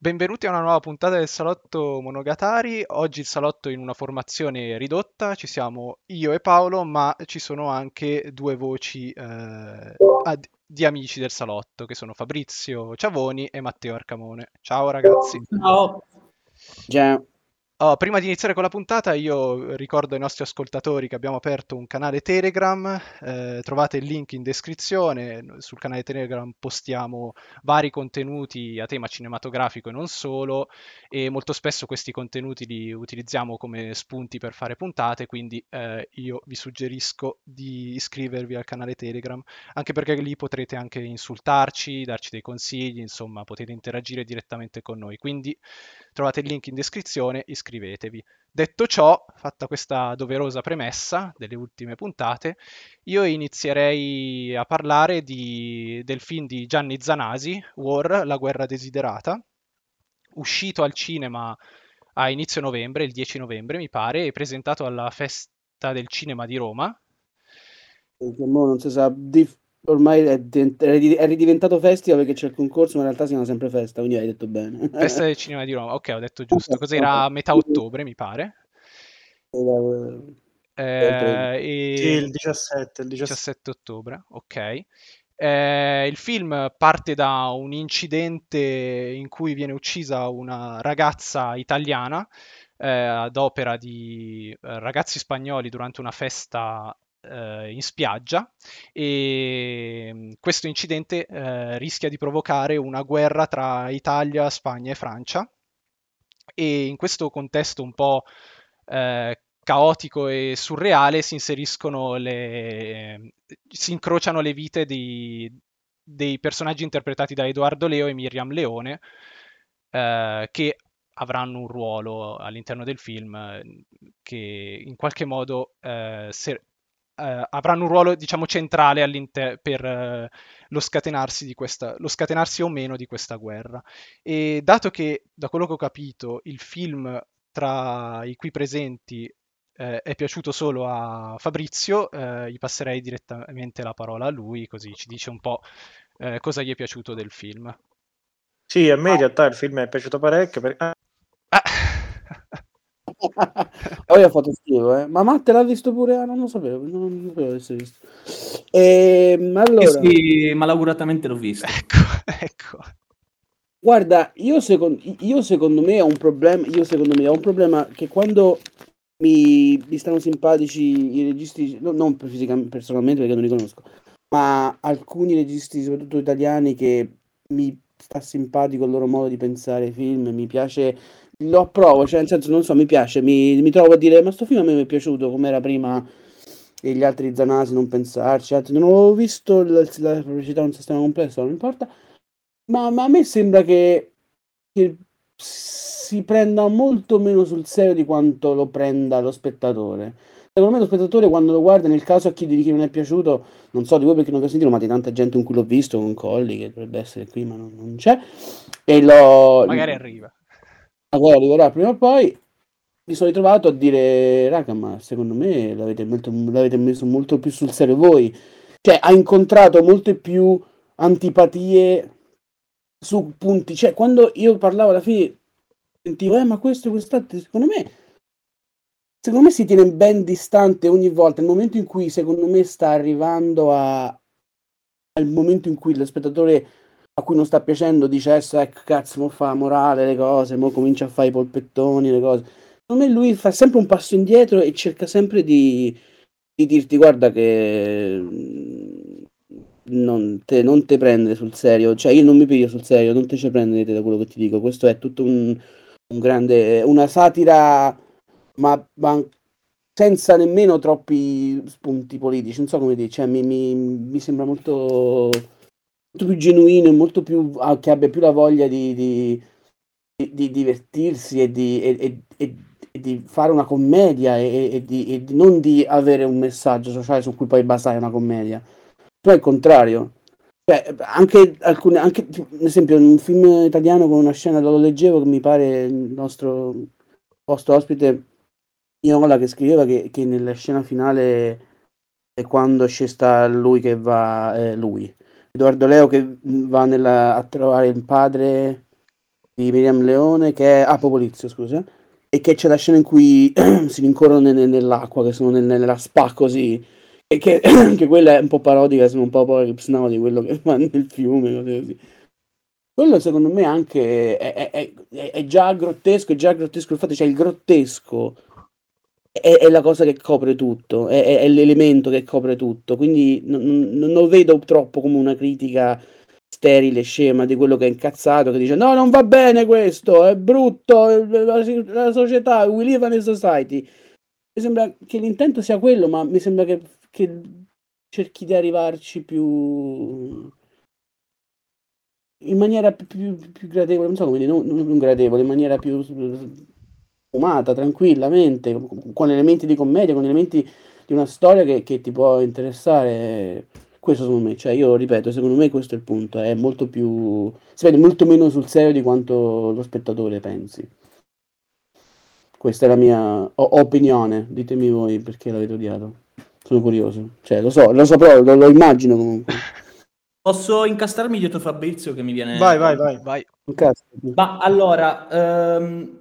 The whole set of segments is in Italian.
Benvenuti a una nuova puntata del Salotto Monogatari. Oggi il salotto è in una formazione ridotta, ci siamo io e Paolo, ma ci sono anche due voci eh, ad- di amici del salotto, che sono Fabrizio Ciavoni e Matteo Arcamone. Ciao ragazzi. Ciao. Già, Oh, prima di iniziare con la puntata, io ricordo ai nostri ascoltatori che abbiamo aperto un canale Telegram, eh, trovate il link in descrizione, sul canale Telegram postiamo vari contenuti a tema cinematografico e non solo, e molto spesso questi contenuti li utilizziamo come spunti per fare puntate, quindi eh, io vi suggerisco di iscrivervi al canale Telegram, anche perché lì potrete anche insultarci, darci dei consigli, insomma potete interagire direttamente con noi. Quindi trovate il link in descrizione, iscrivetevi. Detto ciò, fatta questa doverosa premessa delle ultime puntate, io inizierei a parlare di- del film di Gianni Zanasi, War, la guerra desiderata, uscito al cinema a inizio novembre, il 10 novembre mi pare, e presentato alla Festa del Cinema di Roma. che non si sa, ormai è, è ri- è ridiventato festival perché c'è il concorso, ma in realtà si chiama sempre festa, quindi hai detto bene. Festa del Cinema di Roma, ok, ho detto giusto. Cos'era a metà ottobre, mi pare. Eh, e- Sì, il 17, il 17. 17 ottobre, ok. Eh, il film parte da un incidente in cui viene uccisa una ragazza italiana eh, ad opera di eh, ragazzi spagnoli durante una festa eh, in spiaggia e mm, questo incidente eh, rischia di provocare una guerra tra Italia, Spagna e Francia e in questo contesto un po' eh, caotico e surreale si inseriscono le... si incrociano le vite di- dei personaggi interpretati da Edoardo Leo e Miriam Leone, eh, che avranno un ruolo all'interno del film eh, che in qualche modo eh, se- eh, avranno un ruolo, diciamo, centrale per eh, lo scatenarsi di questa, lo scatenarsi o meno di questa guerra. E dato che, da quello che ho capito, il film tra i qui presenti eh, è piaciuto solo a Fabrizio, eh, gli passerei direttamente la parola a lui, così ci dice un po' eh, cosa gli è piaciuto del film. Sì, a me in realtà il film è piaciuto parecchio. per- ah, Ah. Poi ha fatto schifo, eh. Ma Matte l'ha visto pure? Ah, non lo sapevo, non, non sapevo avesse visto. Ehm, allora, Sì, sì, malauguratamente l'ho visto. ecco, ecco. guarda, io, secon- io secondo me ho un problema, io secondo me ho un problema che quando mi, mi stanno simpatici i registi, no- non fisicamente, personalmente perché non li conosco, ma alcuni registi, soprattutto italiani, che mi sta simpatico il loro modo di pensare ai film, mi piace, lo approvo, cioè nel senso, non so, mi piace, mi, mi trovo a dire, ma sto film a me mi è piaciuto come era prima e gli altri Zanasi, non pensarci, altri, non avevo visto la, la pubblicità un sistema complesso, non importa, ma, ma a me sembra che, che si prenda molto meno sul serio di quanto lo prenda lo spettatore. Secondo me lo spettatore quando lo guarda, nel caso a chi di chi non è piaciuto, non so di voi perché non vi ho sentito, ma di tanta gente con cui l'ho visto, con Colli, che dovrebbe essere qui, ma non, non c'è, e l'ho... Magari arriva. Magari arriverà prima o poi, mi sono ritrovato a dire, raga, ma secondo me l'avete, molto- l'avete messo molto più sul serio voi. Cioè, ha incontrato molte più antipatie su punti. Cioè, quando io parlavo alla fine, sentivo, eh, ma questo, quest'altro, secondo me, secondo me si tiene ben distante ogni volta. Nel momento in cui, secondo me, sta arrivando a, al momento in cui lo spettatore a cui non sta piacendo dice, adesso, ecco, cazzo, mo fa morale le cose, mo comincia a fare i polpettoni, le cose. Secondo me lui fa sempre un passo indietro e cerca sempre di, di dirti, guarda che mm, non te, non te prendere sul serio, cioè io non mi piglio sul serio, non te ci prendere da quello che ti dico, questo è tutto un, un grande, una satira, ma, ma senza nemmeno troppi spunti politici, non so come dire, cioè mi, mi- mi sembra molto più genuino e molto più, ah, che abbia più la voglia di, di- di- di divertirsi e di, e- e- e- di fare una commedia e, di, non di avere un messaggio sociale su cui poi basare una commedia. Tu è il contrario. Cioè, anche alcune, anche, ad esempio, in un film italiano con una scena, lo leggevo, che mi pare il nostro posto ospite Iola che scriveva che, che nella scena finale è quando c'è sta lui che va, eh, lui, Edoardo Leo che va nella- a trovare il padre di Miriam Leone che è ah Popolizio scusa e che c'è la scena in cui si rincorrono nel- nell'acqua che sono nel- nella spa così e che anche quella è un po' parodica sono un po' Apocalypse Now di quello che fa nel fiume cose così. Quello secondo me anche è, è- è- è- già grottesco è già grottesco il fatto cioè il grottesco è, è la cosa che copre tutto, è, è- l'elemento che copre tutto, quindi non, non- non vedo troppo come una critica sterile, scema di quello che è incazzato, che dice no, non va bene questo, è brutto, la, la società, we live in a society. Mi sembra che l'intento sia quello, ma mi sembra che, che cerchi di arrivarci più in maniera più, più- più gradevole, non so come dire, non, non gradevole, in maniera più fumata, tranquillamente, con- elementi di commedia, con elementi di una storia che, che ti può interessare. Questo secondo me, cioè io ripeto, secondo me questo è il punto, è molto più, si vede molto meno sul serio di quanto lo spettatore pensi. Questa è la mia o- opinione, ditemi voi perché l'avete odiato. Sono curioso, cioè lo so, lo saprò, lo, lo immagino comunque. Posso incastarmi dietro Fabrizio che mi viene... Vai, vai, vai. Vai. Ma allora, ehm,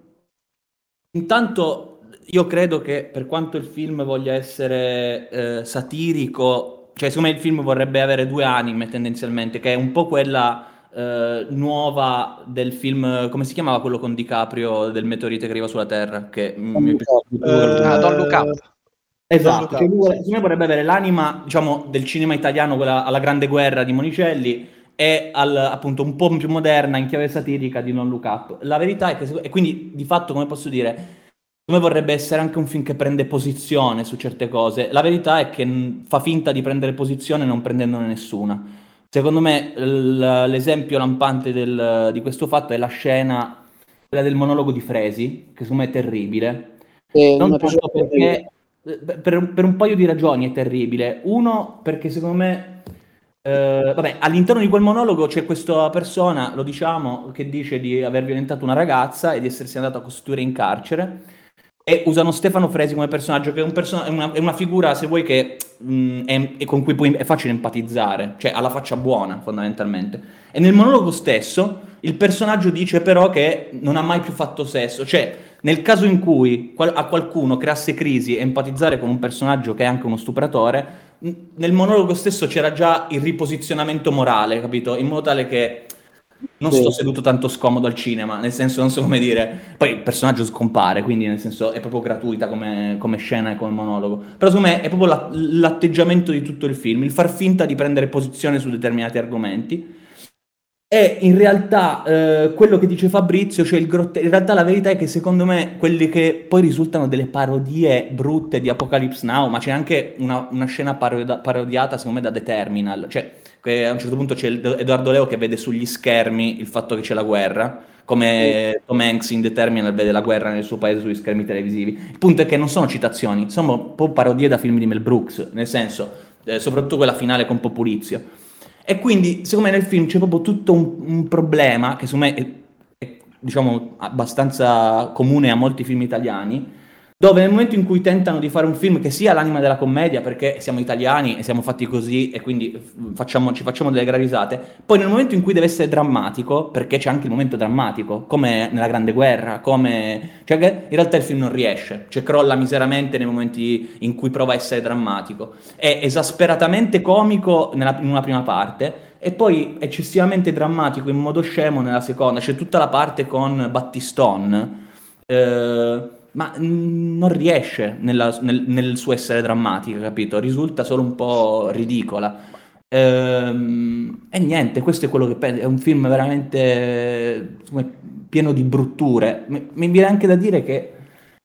intanto io credo che per quanto il film voglia essere eh, satirico, cioè secondo me il film vorrebbe avere due anime tendenzialmente, che è un po' quella eh, nuova del film, come si chiamava quello con DiCaprio del meteorite che arriva sulla Terra? Che mi Eh, Ah, Look Up. Esatto, lui secondo me vorrebbe avere l'anima, diciamo, del cinema italiano, quella alla grande guerra di Monicelli, e al, appunto un po' più moderna, in chiave satirica di Non Look Up. La verità è che, e quindi di fatto, come posso dire, come vorrebbe essere anche un film che prende posizione su certe cose. La verità è che fa finta di prendere posizione non prendendone nessuna. Secondo me l'esempio lampante del- di questo fatto è la scena, quella del monologo di Fresi, che secondo me è terribile. Eh, Non è tanto perché, per, per un paio di ragioni è terribile. Uno, perché secondo me, eh, vabbè, all'interno di quel monologo c'è questa persona, lo diciamo, che dice di aver violentato una ragazza e di essersi andato a costituire in carcere. E usano Stefano Fresi come personaggio, che è, un perso- è una, è una figura, se vuoi, che mh, è, è con cui puoi- è facile empatizzare, cioè ha la faccia buona, fondamentalmente. E nel monologo stesso il personaggio dice però che non ha mai più fatto sesso, cioè nel caso in cui qual- a qualcuno creasse crisi empatizzare con un personaggio che è anche uno stupratore, nel monologo stesso c'era già il riposizionamento morale, capito? In modo tale che non Sì. sto seduto tanto scomodo al cinema, nel senso non so come dire. Poi il personaggio scompare, quindi nel senso è proprio gratuita come, come scena e come monologo. Però secondo me è proprio la- l'atteggiamento di tutto il film, il far finta di prendere posizione su determinati argomenti. E in realtà eh, quello che dice Fabrizio, cioè il grotte- in realtà la verità è che secondo me quelli che poi risultano delle parodie brutte di Apocalypse Now, ma c'è anche una, una scena parodia- parodiata secondo me da The Terminal, cioè a un certo punto c'è Edoardo Leo che vede sugli schermi il fatto che c'è la guerra, come Tom Hanks in The Terminal vede la guerra nel suo paese sugli schermi televisivi. Il punto è che non sono citazioni, sono un po' parodie da film di Mel Brooks, nel senso, eh, soprattutto quella finale con Populizio. E quindi, secondo me, nel film c'è proprio tutto un, un problema che secondo me è, è, diciamo, abbastanza comune a molti film italiani, dove nel momento in cui tentano di fare un film che sia l'anima della commedia, perché siamo italiani e siamo fatti così e quindi facciamo- ci facciamo delle gran risate, poi nel momento in cui deve essere drammatico, perché c'è anche il momento drammatico, come nella Grande Guerra, come... cioè in realtà il film non riesce, cioè crolla miseramente nei momenti in cui prova a essere drammatico è esasperatamente comico nella- in una prima parte e poi eccessivamente drammatico in modo scemo nella seconda. C'è tutta la parte con Battistone, eh, ma mm, non riesce nella- nel, nel suo essere drammatica, capito? Risulta solo un po' ridicola. Ehm, e niente, questo è quello che penso. È un film veramente come, pieno di brutture. Mi, mi viene anche da dire che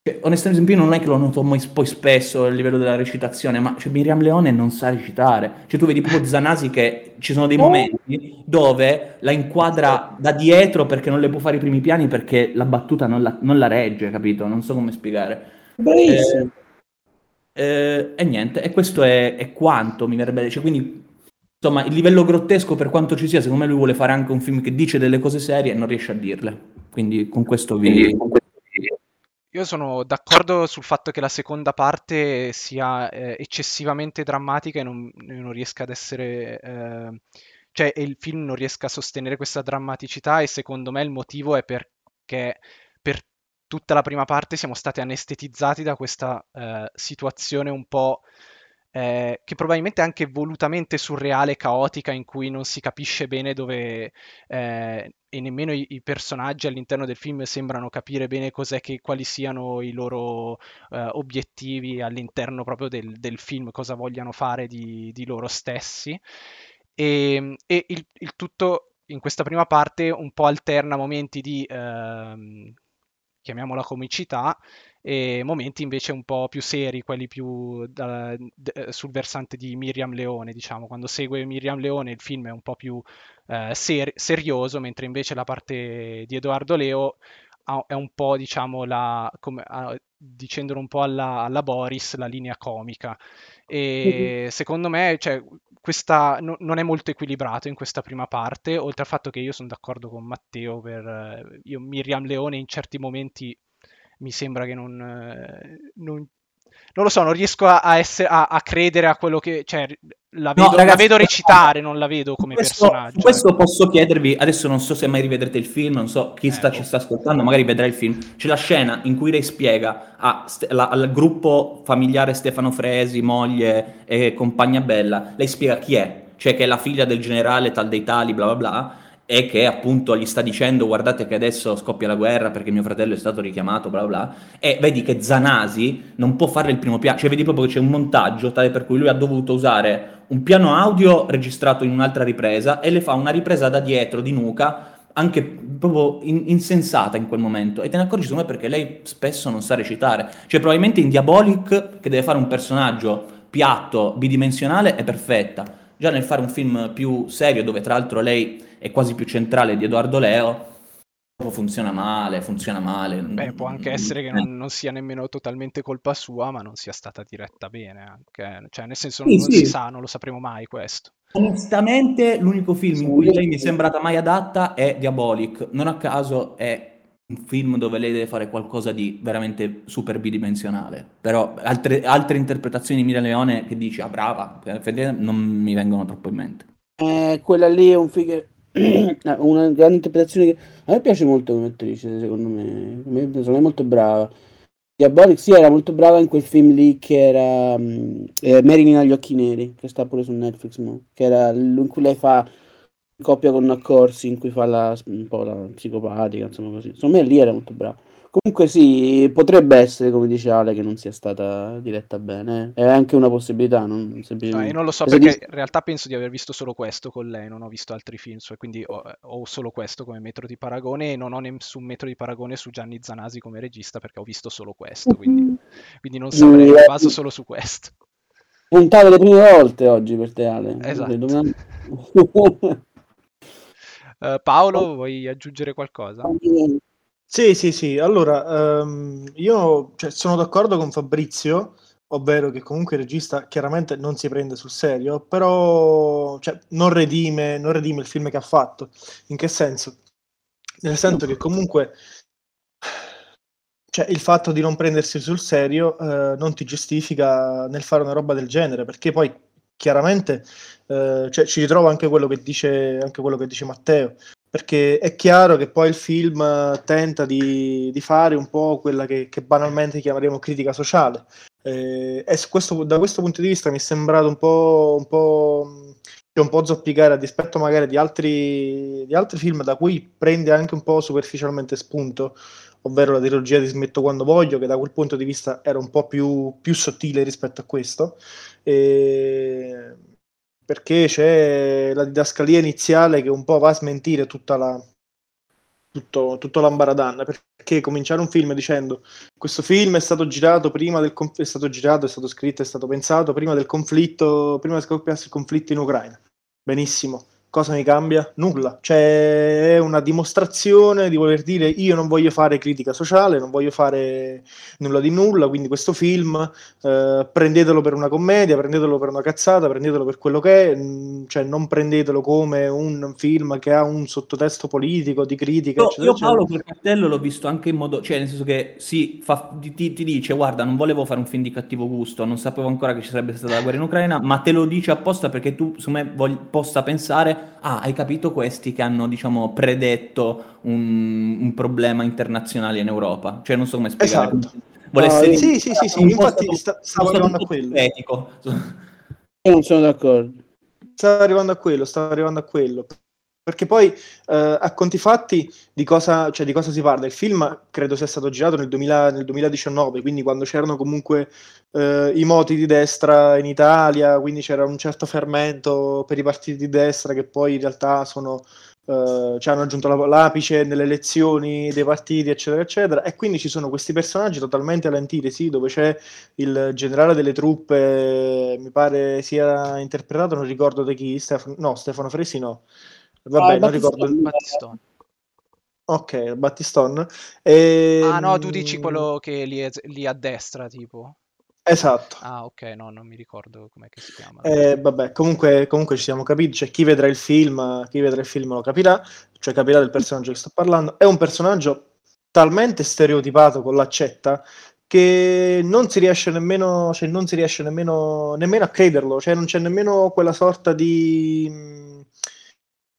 cioè, onestamente io non è che lo noto mai- poi spesso a livello della recitazione, ma cioè, Miriam Leone non sa recitare. Cioè tu vedi proprio Zanasi che ci sono dei momenti dove la inquadra da dietro perché non le può fare i primi piani perché la battuta non la, non la regge, capito? Non so come spiegare. Bravissimo. Eh, e niente, e questo è, è quanto mi verrebbe. Cioè, quindi, insomma, il livello grottesco per quanto ci sia, secondo me lui vuole fare anche un film che dice delle cose serie e non riesce a dirle. Quindi con questo vi... Io sono d'accordo sul fatto che la seconda parte sia eh, eccessivamente drammatica e non, non riesca ad essere, eh, cioè il film non riesca a sostenere questa drammaticità e secondo me il motivo è perché per tutta la prima parte siamo stati anestetizzati da questa eh, situazione un po' eh, che probabilmente è anche volutamente surreale, caotica, in cui non si capisce bene dove eh, e nemmeno i, i, personaggi all'interno del film sembrano capire bene che, quali siano i loro eh, obiettivi all'interno proprio del, del, film, cosa vogliano fare di, di loro stessi. E, e il, il, tutto in questa prima parte un po' alterna momenti di, ehm, chiamiamola comicità, e momenti invece un po' più seri, quelli più da, d- sul versante di Miriam Leone, diciamo, quando segue Miriam Leone il film è un po' più eh, ser- serioso, mentre invece la parte di Edoardo Leo è un po', diciamo, la, come, uh, dicendolo un po' alla, alla, Boris, la linea comica. E mm-hmm. secondo me, cioè, questa no, non è molto equilibrato in questa prima parte, oltre al fatto che io sono d'accordo con Matteo per... Uh, io Miriam Leone in certi momenti mi sembra che non, eh, non, non lo so, non riesco a, essere, a, a, credere a quello che... Cioè, la vedo, no, ragazzi, la vedo recitare, non la vedo come questo, personaggio. Questo ecco. posso chiedervi, adesso non so se mai rivedrete il film, non so chi sta, ci boh. sta ascoltando, magari vedrà il film. C'è la scena in cui lei spiega a, la, al gruppo familiare Stefano Fresi, moglie e compagna Bella, lei spiega chi è, cioè che è la figlia del generale tal dei tali, bla bla bla, e che appunto gli sta dicendo guardate che adesso scoppia la guerra perché mio fratello è stato richiamato, bla bla, e vedi che Zanasi non può fare il primo piano, cioè vedi proprio che c'è un montaggio tale per cui lui ha dovuto usare un piano audio registrato in un'altra ripresa e le fa una ripresa da dietro di nuca anche proprio in, insensata in quel momento. E te ne accorgi secondo me perché lei spesso non sa recitare, cioè probabilmente in Diabolic che deve fare un personaggio piatto, bidimensionale è perfetta, già nel fare un film più serio dove tra l'altro lei è quasi più centrale di Edoardo Leo, funziona male, funziona male. Beh, può anche essere che non, non, sia nemmeno totalmente colpa sua, ma non sia stata diretta bene anche. Cioè, nel senso, sì, non, sì. si sa, non lo sapremo mai questo. Onestamente, l'unico film in cui lei mi è sembrata mai adatta è Diabolic. Non a caso è un film dove lei deve fare qualcosa di veramente super bidimensionale. Però altre, altre interpretazioni di Miriam Leone che dici, ah brava, non mi vengono troppo in mente. Eh, quella lì è un figo una grande interpretazione che a me piace molto come attrice, secondo me, secondo me è molto brava. Diabolic sì, era molto brava in quel film lì che era um, eh, Marilyn agli occhi neri, che sta pure su Netflix, no? che era in cui lei fa coppia con Accorsi, in cui fa la, un po' la psicopatica, insomma così. Secondo me lì era molto brava. Comunque sì, potrebbe essere, come dice Ale, che non sia stata diretta bene. È anche una possibilità. Non, semplicemente... no, io non lo so perché in realtà penso di aver visto solo questo con lei, non ho visto altri film, cioè, quindi ho, ho, solo questo come metro di paragone e non ho nessun metro di paragone su Gianni Zanasi come regista perché ho visto solo questo, quindi, quindi non saprei, mi baso solo su questo. Puntate le prime volte oggi per te Ale. Esatto. uh, Paolo, vuoi aggiungere qualcosa? Sì, sì, sì. Allora, ehm, io cioè, sono d'accordo con Fabrizio, ovvero che comunque il regista chiaramente non si prende sul serio, però cioè, non, redime, non redime il film che ha fatto. In che senso? Nel senso che comunque cioè, il fatto di non prendersi sul serio eh, non ti giustifica nel fare una roba del genere, perché poi chiaramente eh, cioè, ci ritrova anche quello che dice, anche quello che dice Matteo perché è chiaro che poi il film tenta di, di fare un po' quella che, che, banalmente chiameremo critica sociale. Eh, e questo, da questo punto di vista mi è sembrato un po', un po', un po zoppicare a dispetto magari di altri, di altri film da cui prende anche un po' superficialmente spunto, ovvero la trilogia di Smetto quando voglio, che da quel punto di vista era un po' più, più sottile rispetto a questo. E perché c'è la didascalia iniziale che un po' va a smentire tutta la, tutto, tutto l'ambaradan perché cominciare un film dicendo questo film è stato girato prima del è stato girato, è stato scritto, è stato pensato prima del conflitto, prima che scoppiasse il conflitto in Ucraina. Benissimo. Cosa mi cambia? Nulla. Cioè, è una dimostrazione di voler dire io non voglio fare critica sociale, non voglio fare nulla di nulla, quindi questo film eh, prendetelo per una commedia, prendetelo per una cazzata, prendetelo per quello che è, mm, cioè non prendetelo come un film che ha un sottotesto politico, di critica, io, eccetera, io Paolo quel cartello l'ho visto anche in modo, cioè nel senso che sì, fa, ti, ti, dice guarda non volevo fare un film di cattivo gusto, non sapevo ancora che ci sarebbe stata la guerra in Ucraina, ma te lo dice apposta perché tu su me voglia, possa pensare ah, hai capito questi che hanno, diciamo, predetto un, un problema internazionale in Europa. Cioè, non so come spiegare. Esatto. Volesse dire- sì, sì, sì, sì, po' infatti stato- sta- stavo po' arrivando a po' quello. etico. Io non sono d'accordo. Stavo arrivando a quello, stavo arrivando a quello. Perché poi, eh, a conti fatti, di cosa, cioè, di cosa si parla? Il film credo sia stato girato nel, 2000 nel 2019, quindi quando c'erano comunque eh, i moti di destra in Italia, quindi c'era un certo fermento per i partiti di destra che poi in realtà sono, eh, cioè, hanno aggiunto la- l'apice nelle elezioni dei partiti, eccetera, eccetera. E quindi ci sono questi personaggi totalmente all'antitesi, dove c'è il generale delle truppe, mi pare sia interpretato, non ricordo da chi, Stefano, no, Stefano Fresi no. Vabbè, Ah, non ricordo. Battistoni. Battistone. Ok, Battiston. E, Ah no, tu dici quello che lì, è- lì a destra, tipo. Esatto. Ah, ok, no, non mi ricordo com'è che si chiama. Eh, vabbè, comunque, comunque ci siamo capiti. Cioè, chi vedrà il film, chi vedrà il film lo capirà, cioè capirà del personaggio che sto parlando. È un personaggio talmente stereotipato con l'accetta che non si riesce nemmeno, cioè, non si riesce nemmeno, nemmeno a crederlo, cioè non c'è nemmeno quella sorta di,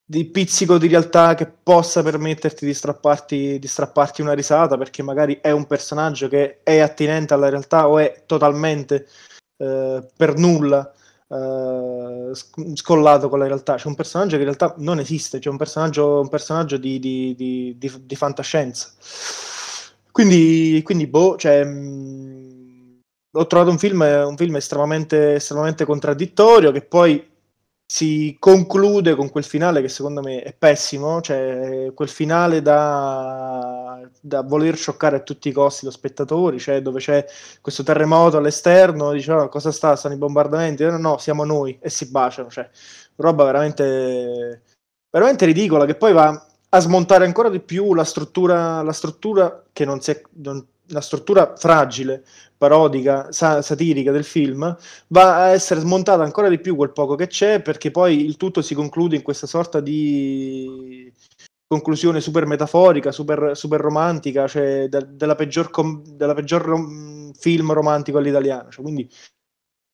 di pizzico di realtà che possa permetterti di strapparti, di strapparti una risata perché magari è un personaggio che è attinente alla realtà o è totalmente eh, per nulla eh, sc- scollato con la realtà. C'è un personaggio che in realtà non esiste, c'è un personaggio, un personaggio di, di- di- fantascienza. Quindi, quindi boh, cioè, mh, ho trovato un film, un film estremamente, estremamente contraddittorio che poi si conclude con quel finale che secondo me è pessimo, cioè quel finale da, da voler scioccare a tutti i costi lo spettatore, cioè dove c'è questo terremoto all'esterno, dice "Ah, cosa sta, stanno i bombardamenti, no, no, siamo noi e si baciano, cioè roba veramente, veramente ridicola che poi va a smontare ancora di più la struttura, la struttura che non si è, non- la struttura fragile, parodica, sa- satirica del film, va a essere smontata ancora di più quel poco che c'è, perché poi il tutto si conclude in questa sorta di conclusione super metaforica, super, super romantica, cioè de- della peggior, com- della peggior rom- film romantico all'italiano. Cioè, quindi,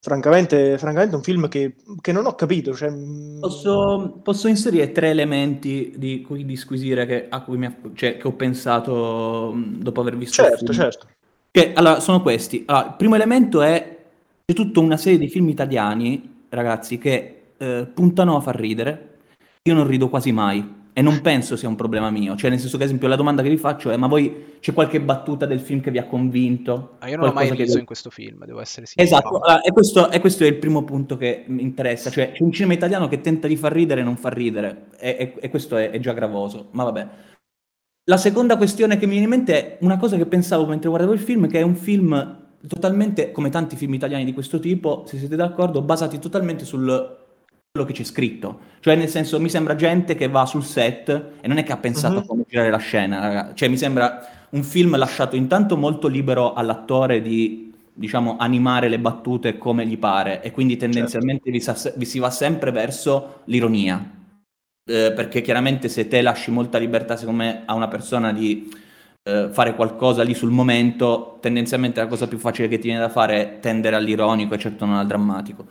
francamente, francamente, è un film che, che non ho capito. Cioè, mm, Posso, posso inserire tre elementi di cui disquisire che, a cui mi cioè, che ho pensato mh, dopo aver visto il certo, film. certo. Che, allora, sono questi. Allora, il primo elemento è c'è tutta una serie di film italiani, ragazzi, che eh, puntano a far ridere. Io non rido quasi mai e non penso sia un problema mio. Cioè, nel senso che, ad esempio, la domanda che vi faccio è: ma voi c'è qualche battuta del film che vi ha convinto? Ah, io non ho mai Qualcosa che in questo film, devo essere sincero. Esatto, allora, e, questo, e questo è il primo punto che mi interessa, cioè c'è un cinema italiano che tenta di far ridere e non fa ridere, e, e- e questo è, è già gravoso, ma vabbè. La seconda questione che mi viene in mente è una cosa che pensavo mentre guardavo il film, che è un film totalmente, come tanti film italiani di questo tipo, se siete d'accordo, basati totalmente sul quello che c'è scritto. Cioè, nel senso, mi sembra gente che va sul set e non è che ha pensato Mhm. a come girare la scena, raga. Cioè, mi sembra un film lasciato intanto molto libero all'attore di, diciamo, animare le battute come gli pare e quindi tendenzialmente vi, sa- vi si va sempre verso l'ironia. Eh, perché chiaramente se te lasci molta libertà, secondo me, a una persona di eh, fare qualcosa lì sul momento, tendenzialmente la cosa più facile che ti viene da fare è tendere all'ironico e certo non al drammatico.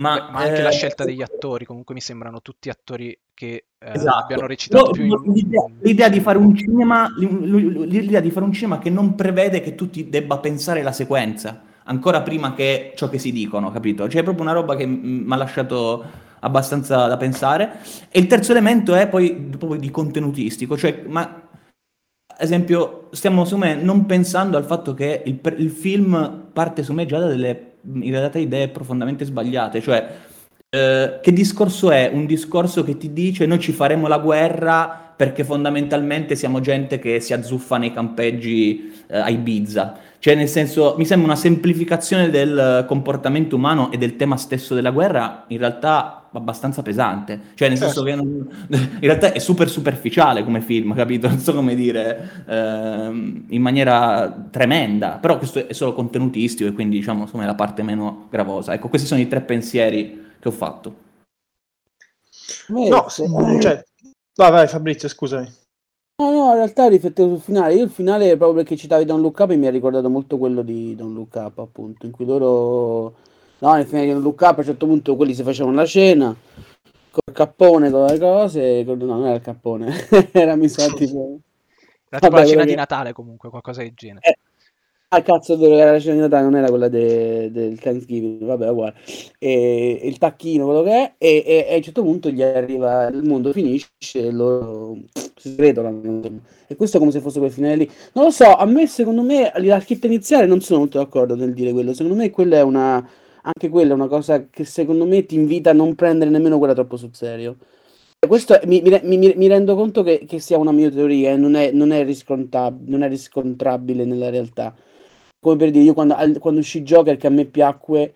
Ma, Beh, ma anche la eh, scelta degli attori, comunque mi sembrano tutti attori che eh, Esatto. abbiano recitato Però più in... l'idea, l'idea di fare un cinema, l'idea di fare un cinema che non prevede che tu ti debba pensare la sequenza, ancora prima che ciò che si dicono, capito? Cioè è proprio una roba che mi ha lasciato abbastanza da pensare. E il terzo elemento è poi proprio di contenutistico, cioè, ma esempio, stiamo secondo me non pensando al fatto che il, il film parte secondo me già da delle in realtà idee profondamente sbagliate, cioè eh, che discorso è? Un discorso che ti dice noi ci faremo la guerra perché fondamentalmente siamo gente che si azzuffa nei campeggi eh, a Ibiza. Cioè, nel senso, mi sembra una semplificazione del comportamento umano e del tema stesso della guerra, in realtà abbastanza pesante. Cioè, nel senso che non- in realtà è super superficiale come film, capito? Non so come dire, ehm, in maniera tremenda. Però questo è solo contenutistico e quindi, diciamo, insomma, è la parte meno gravosa. Ecco, questi sono i tre pensieri che ho fatto. No, se- cioè, vai, vai Fabrizio, scusami. No, no, in realtà riflettevo sul finale. Io il finale, proprio perché citavi Don't Look Up, mi ha ricordato molto quello di Don't Look Up, appunto, in cui loro... No, nel finale di Don't Look Up a un certo punto quelli si facevano la cena, col cappone con le cose, col- no, non era il cappone, era mi sa tipo... Era tipo Vabbè, la cena di Natale comunque, qualcosa del genere. Eh, Ah, cazzo, la cena di Natale, non era quella de- del Thanksgiving, vabbè, uguale. E, il tacchino, quello che è, e, e- e a un certo punto gli arriva, il mondo finisce e loro si sgretolano. E questo è come se fosse quel finale lì. Non lo so, a me, secondo me, l'architetto iniziale non sono molto d'accordo nel dire quello. Secondo me quella è una, anche quella è una cosa che secondo me ti invita a non prendere nemmeno quella troppo sul serio. Questo mi, mi- mi- rendo conto che, che sia una mia teoria e non è, non è non è riscontrabile nella realtà. Come per dire, io quando, quando uscì Joker, che a me piacque,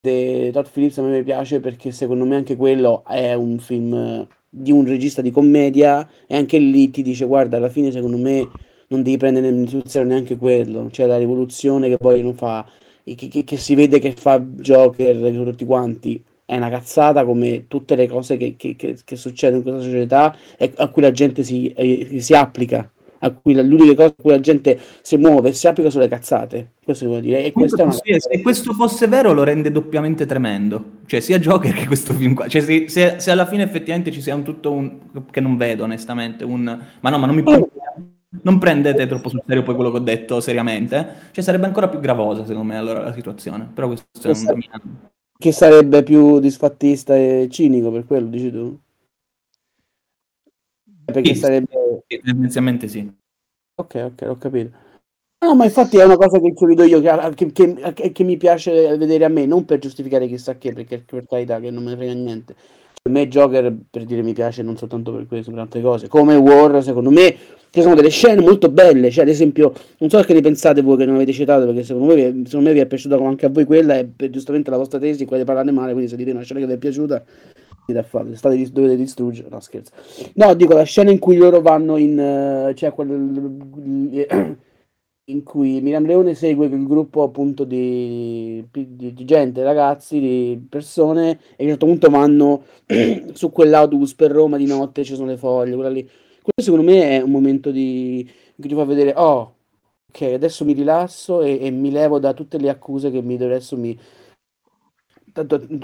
de Todd Phillips a me piace perché secondo me anche quello è un film eh, di un regista di commedia e anche lì ti dice guarda alla fine secondo me non devi prendere sul serio neanche quello, cioè la rivoluzione che poi non fa, che, che- che si vede che fa Joker tutti quanti è una cazzata come tutte le cose che- che succedono in questa società e a cui la gente si, eh, si applica, a cui la- l'unica cosa a cui la gente si muove si applica sono le cazzate. Questo devo dire. E questa è una Sì, se questo fosse vero lo rende doppiamente tremendo. Cioè sia Joker che questo film qua. Cioè se, se- se alla fine effettivamente ci sia un tutto un... che non vedo onestamente, un... Ma no, ma non mi... Non prendete troppo sul serio poi quello che ho detto seriamente. Cioè sarebbe ancora più gravosa secondo me allora la situazione. Però questo è Questa- un mia... che sarebbe più disfattista e cinico per quello, dici tu? Perché Sì, sarebbe... sì, Tendenzialmente sì. Ok, ok, ho capito. No, ma infatti è una cosa che condivido io, che, che- che- che mi piace vedere a me, non per giustificare chissà che, perché per carità che non me ne frega niente. Per me Joker, per dire, mi piace non soltanto per questo, per altre cose. Come War, secondo me, ci sono delle scene molto belle, cioè ad esempio, non so che ne pensate voi che non avete citato, perché secondo me, secondo me vi è piaciuta anche a voi quella, e giustamente la vostra tesi, quella di parlarne male, quindi se dite una scena che vi è piaciuta, dite a fare, state, dis- dovete distruggere, no scherzo. No, dico la scena in cui loro vanno in, eh, cioè quel, in cui Miriam Leone segue il gruppo appunto di, di- di gente, ragazzi, di persone, e a un certo punto vanno su quell'autobus per Roma di notte, ci sono le foglie, quella lì. Questo secondo me è un momento di, cui ti fa vedere, oh, ok, adesso mi rilasso e, e mi levo da tutte le accuse che mi adesso mi...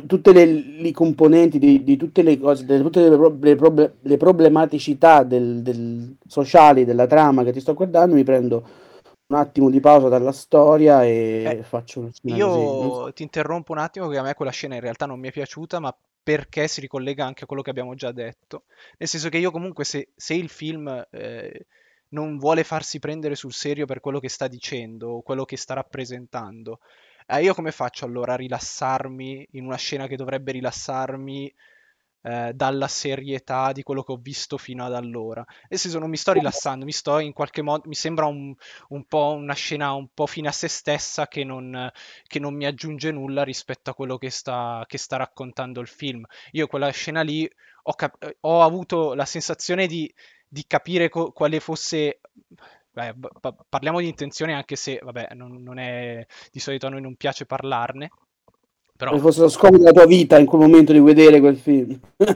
tutte le, componenti di, di tutte le cose, di tutte le, pro- le proble- le problematicità del, del- sociali della trama che ti sto guardando, mi prendo un attimo di pausa dalla storia e Eh, faccio una scena così. Io ti interrompo un attimo che a me quella scena in realtà non mi è piaciuta, ma perché si ricollega anche a quello che abbiamo già detto. Nel senso che io comunque se, se il film eh, non vuole farsi prendere sul serio per quello che sta dicendo o quello che sta rappresentando, eh, io come faccio allora a rilassarmi in una scena che dovrebbe rilassarmi eh, dalla serietà di quello che ho visto fino ad allora? Nel senso non mi sto rilassando, mi sto in qualche modo, mi sembra un, un po' una scena un po' fine a se stessa che non, che non mi aggiunge nulla rispetto a quello che sta, che sta raccontando il film. Io quella scena lì ho, cap- eh, ho avuto la sensazione di, di capire co- quale fosse... beh, parliamo di intenzione anche se, vabbè, non, non è... di solito a noi non piace parlarne, però... Come fosse lo scopo della tua vita in quel momento di vedere quel film.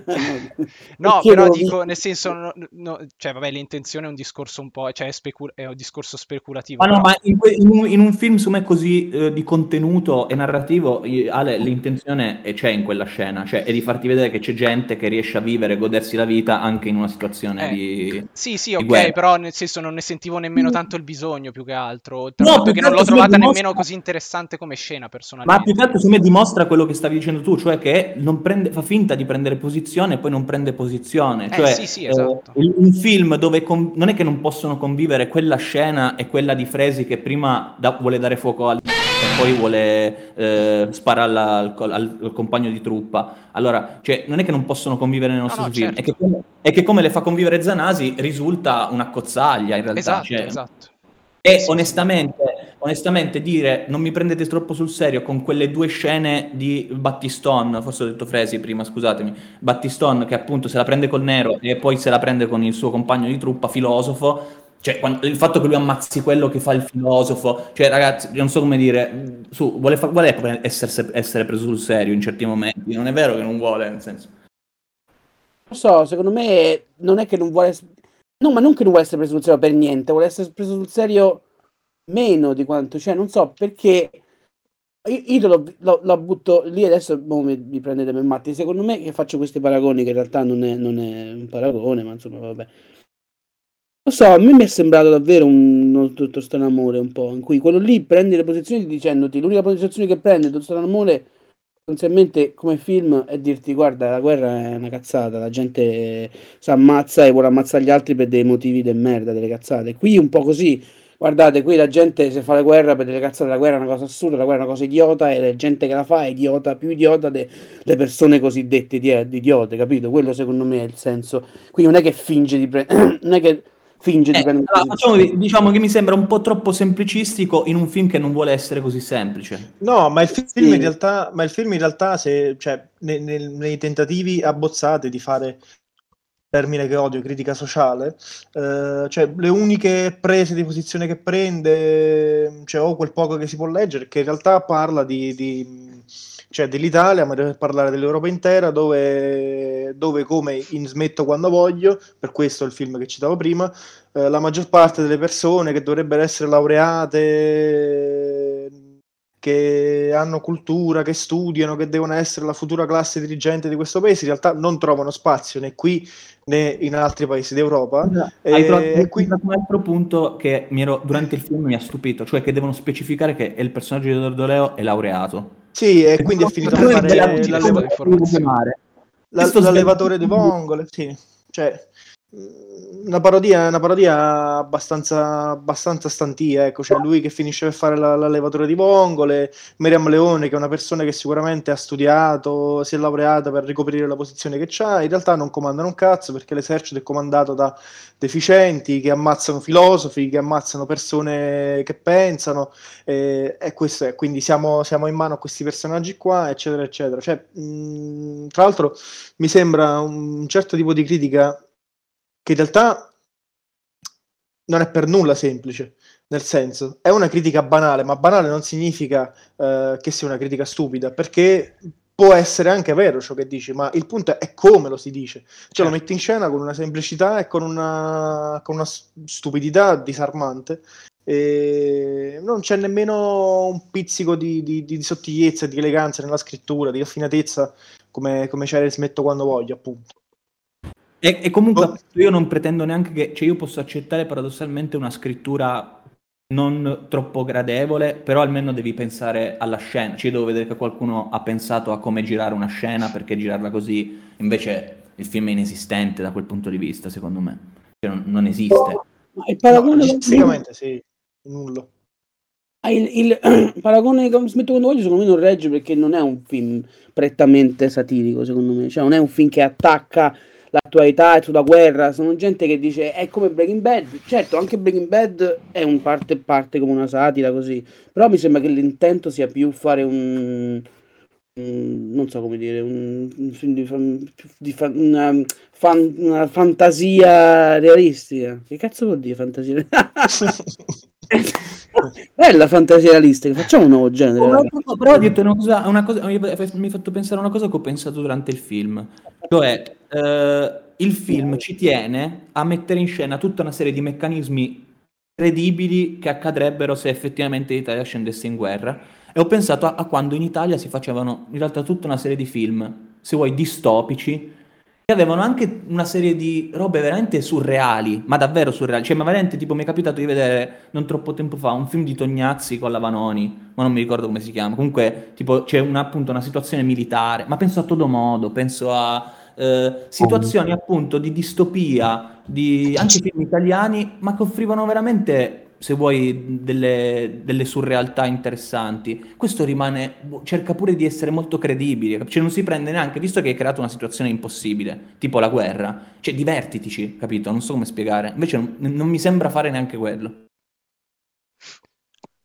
No, Perché però dico, nel senso, no- no- cioè, vabbè, l'intenzione è un discorso un po', cioè, è, specu- è un discorso speculativo. Ma no, ma in, que- in un, in un film su me così eh, di contenuto e narrativo, Ale, l'intenzione è- c'è in quella scena, cioè è di farti vedere che c'è gente che riesce a vivere e godersi la vita anche in una situazione Eh, di... Sì, sì, di ok, guerra. però nel senso non ne sentivo nemmeno tanto il bisogno più che altro. No, che non l'ho trovata me, nemmeno dimostra- così interessante come scena, Ma personalmente. più che altro secondo me dimostra quello che stavi dicendo tu, cioè che non prende- fa finta di prendere posizione e poi non prende posizione. Eh, Cioè, sì, sì, esatto. eh, un film dove con- non è che non possono convivere quella scena e quella di Fresi che prima da- vuole dare fuoco al e poi vuole eh, sparare al, al- al compagno di truppa. Allora, cioè, non è che non possono convivere nello No, stesso no, film, certo. è che, come, è che come le fa convivere Zanasi risulta una cozzaglia in realtà. Esatto, cioè, esatto. e onestamente, onestamente dire non mi prendete troppo sul serio con quelle due scene di Battiston, forse ho detto Fresi prima, scusatemi, Battiston che appunto se la prende col nero e poi se la prende con il suo compagno di truppa, filosofo, cioè quando- il fatto che lui ammazzi quello che fa il filosofo, cioè ragazzi, non so come dire, su, vuole, fa- vuole essere, essere preso sul serio in certi momenti, non è vero che non vuole, nel senso. Non so, secondo me non è che non vuole... No, ma non che non vuole essere preso sul serio per niente, vuole essere preso sul serio meno di quanto... Cioè, non so perché... io, lo, lo- lo butto lì adesso boh, mi, mi prendete per matti. Secondo me che faccio questi paragoni, che in realtà non è, non è un paragone, ma insomma, vabbè. Lo so, a me mi è sembrato davvero un un tutto strano amore un po', in cui quello lì prendi le posizioni dicendoti l'unica posizione che prende tutto strano amore sostanzialmente come film è dirti guarda la guerra è una cazzata, la gente si ammazza e vuole ammazzare gli altri per dei motivi del merda, delle cazzate. Qui un po' così, guardate, qui la gente se fa la guerra per delle cazzate, la guerra è una cosa assurda, la guerra è una cosa idiota e la gente che la fa è idiota, più idiota delle persone cosiddette di, di idiote, capito? Quello secondo me è il senso. Quindi non è che finge di prendere, non è che finge di Eh, prendere allora, facciamo- diciamo che mi sembra un po' troppo semplicistico in un film che non vuole essere così semplice. No, ma il film Sì. in realtà, ma il film in realtà se, cioè, ne- nel- nei tentativi abbozzati di fare termine che odio, critica sociale, eh, cioè le uniche prese di posizione che prende, cioè, o quel poco che si può leggere, che in realtà parla di, di- cioè, dell'Italia, ma deve parlare dell'Europa intera, dove, dove come in Smetto quando voglio, per questo il film che citavo prima, eh, la maggior parte delle persone che dovrebbero essere laureate, che hanno cultura, che studiano, che devono essere la futura classe dirigente di questo paese, in realtà non trovano spazio né qui né in altri paesi d'Europa. Hai E- e quindi- un altro punto che mi ero- durante il film mi ha stupito, cioè che devono specificare che il personaggio di Dordoleo è laureato. Sì, e quindi è finito Come fare l'allevatore di vongole, sì. Cioè, una parodia, una parodia abbastanza, abbastanza stantia, ecco, cioè lui che finisce per fare la- l'allevatore di vongole, Miriam Leone che è una persona che sicuramente ha studiato, si è laureata per ricoprire la posizione che c'ha, in realtà non comandano un cazzo perché l'esercito è comandato da deficienti che ammazzano filosofi, che ammazzano persone che pensano, eh, e questo è, quindi siamo, siamo in mano a questi personaggi qua, eccetera, eccetera. Cioè, mh, tra l'altro mi sembra un certo tipo di critica che in realtà non è per nulla semplice, nel senso, è una critica banale, ma banale non significa eh, che sia una critica stupida, perché può essere anche vero ciò che dici, ma il punto è come lo si dice. Cioè lo metti in scena con una semplicità e con una, con una stupidità disarmante. E non c'è nemmeno un pizzico di, di- di sottigliezza, di eleganza nella scrittura, di raffinatezza come, come c'era in Smetto quando voglio, appunto. E, e comunque Oh. io non pretendo neanche che, cioè io posso accettare paradossalmente una scrittura non troppo gradevole, però almeno devi pensare alla scena, cioè io devo vedere che qualcuno ha pensato a come girare una scena, perché girarla così, invece il film è inesistente da quel punto di vista, secondo me, cioè non, non esiste. Ma il No, paragone, registicamente sì, nullo. Ah, il, il paragone con Smetto quando voglio secondo me non regge perché non è un film prettamente satirico secondo me, cioè non è un film che attacca l'attualità e sulla guerra, sono gente che dice è come Breaking Bad, certo anche Breaking Bad è un parte parte come una satira così, però mi sembra che l'intento sia più fare un, un- non so come dire, un, un film di, fan- di fan- una, fan- una fantasia realistica, che cazzo vuol dire fantasia Bella fantasia realistica, facciamo un nuovo genere. Però, raga. però ho detto una cosa, una cosa- mi mi hai fatto pensare a una cosa che ho pensato durante il film, cioè eh, il film ci tiene a mettere in scena tutta una serie di meccanismi credibili che accadrebbero se effettivamente l'Italia scendesse in guerra e ho pensato a, a quando in Italia si facevano in realtà tutta una serie di film, se vuoi, distopici, che avevano anche una serie di robe veramente surreali, ma davvero surreali. Cioè, ma veramente, tipo, mi è capitato di vedere non troppo tempo fa un film di Tognazzi con la Vanoni, ma non mi ricordo come si chiama. Comunque, tipo, c'è una, appunto una situazione militare, ma penso a Todo Modo, penso a eh, situazioni appunto di distopia, di anche film italiani, ma che offrivano veramente, se vuoi, delle, delle surrealtà interessanti. Questo rimane, boh, cerca pure di essere molto credibile, cioè non si prende neanche, visto che hai creato una situazione impossibile, tipo la guerra, cioè divertitici, capito? Non so come spiegare. Invece non, non mi sembra fare neanche quello.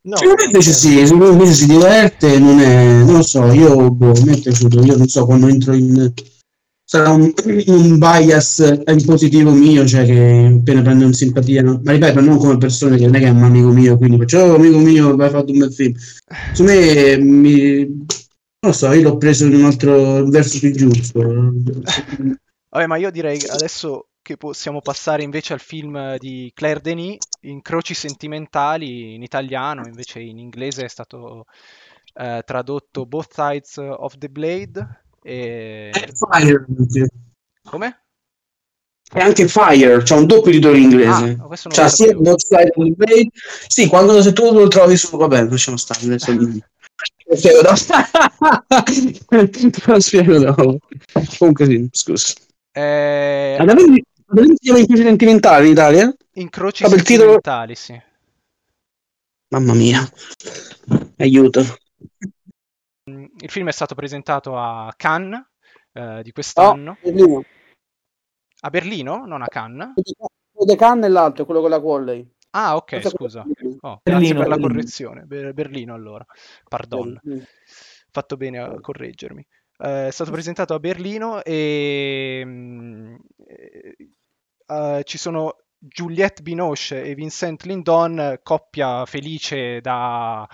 No, Secondo me invece sì, secondo me invece si diverte, non è, non lo so, io boh, mi è piaciuto, io non so quando entro in... sarà un, un bias in positivo mio, cioè che appena prendo in simpatia, no? ma ripeto, non come persone che non è che è un amico mio, quindi faccio, oh amico mio, hai fatto un bel film. Secondo me, mi, non lo so, io l'ho preso in un altro verso più giusto. Vabbè, ma io direi adesso che possiamo passare invece al film di Claire Denis, Incroci sentimentali in italiano, invece in inglese è stato eh, tradotto Both Sides of the Blade. E... È Fire. Come? È anche Fire, c'è un doppio titolo in inglese. Ah, Cioè. Both Sides of the Blade. Sì, quando se tu lo trovi su... Vabbè, lasciamo stare. Adesso... Lo spiego dopo. Lo spiego dopo. Comunque sì, scusa. Eh, Ad avere si chiama Incroci Sentimentali in Italia? incroci Vabbè, il titolo- sentimentali, sì. Mamma mia. Aiuto. Il film è stato presentato a Cannes eh, di quest'anno. Berlino. A Berlino, non a Cannes. De Cannes e l'altro, quello con la Qualley. Ah, ok, è scusa. Oh, grazie Berlino, per la Berlino. correzione. Ber- Berlino, allora. Pardon. Berlino. Fatto bene a correggermi. Eh, è stato presentato a Berlino e mm, eh, eh, ci sono Juliette Binoche e Vincent Lindon, coppia felice da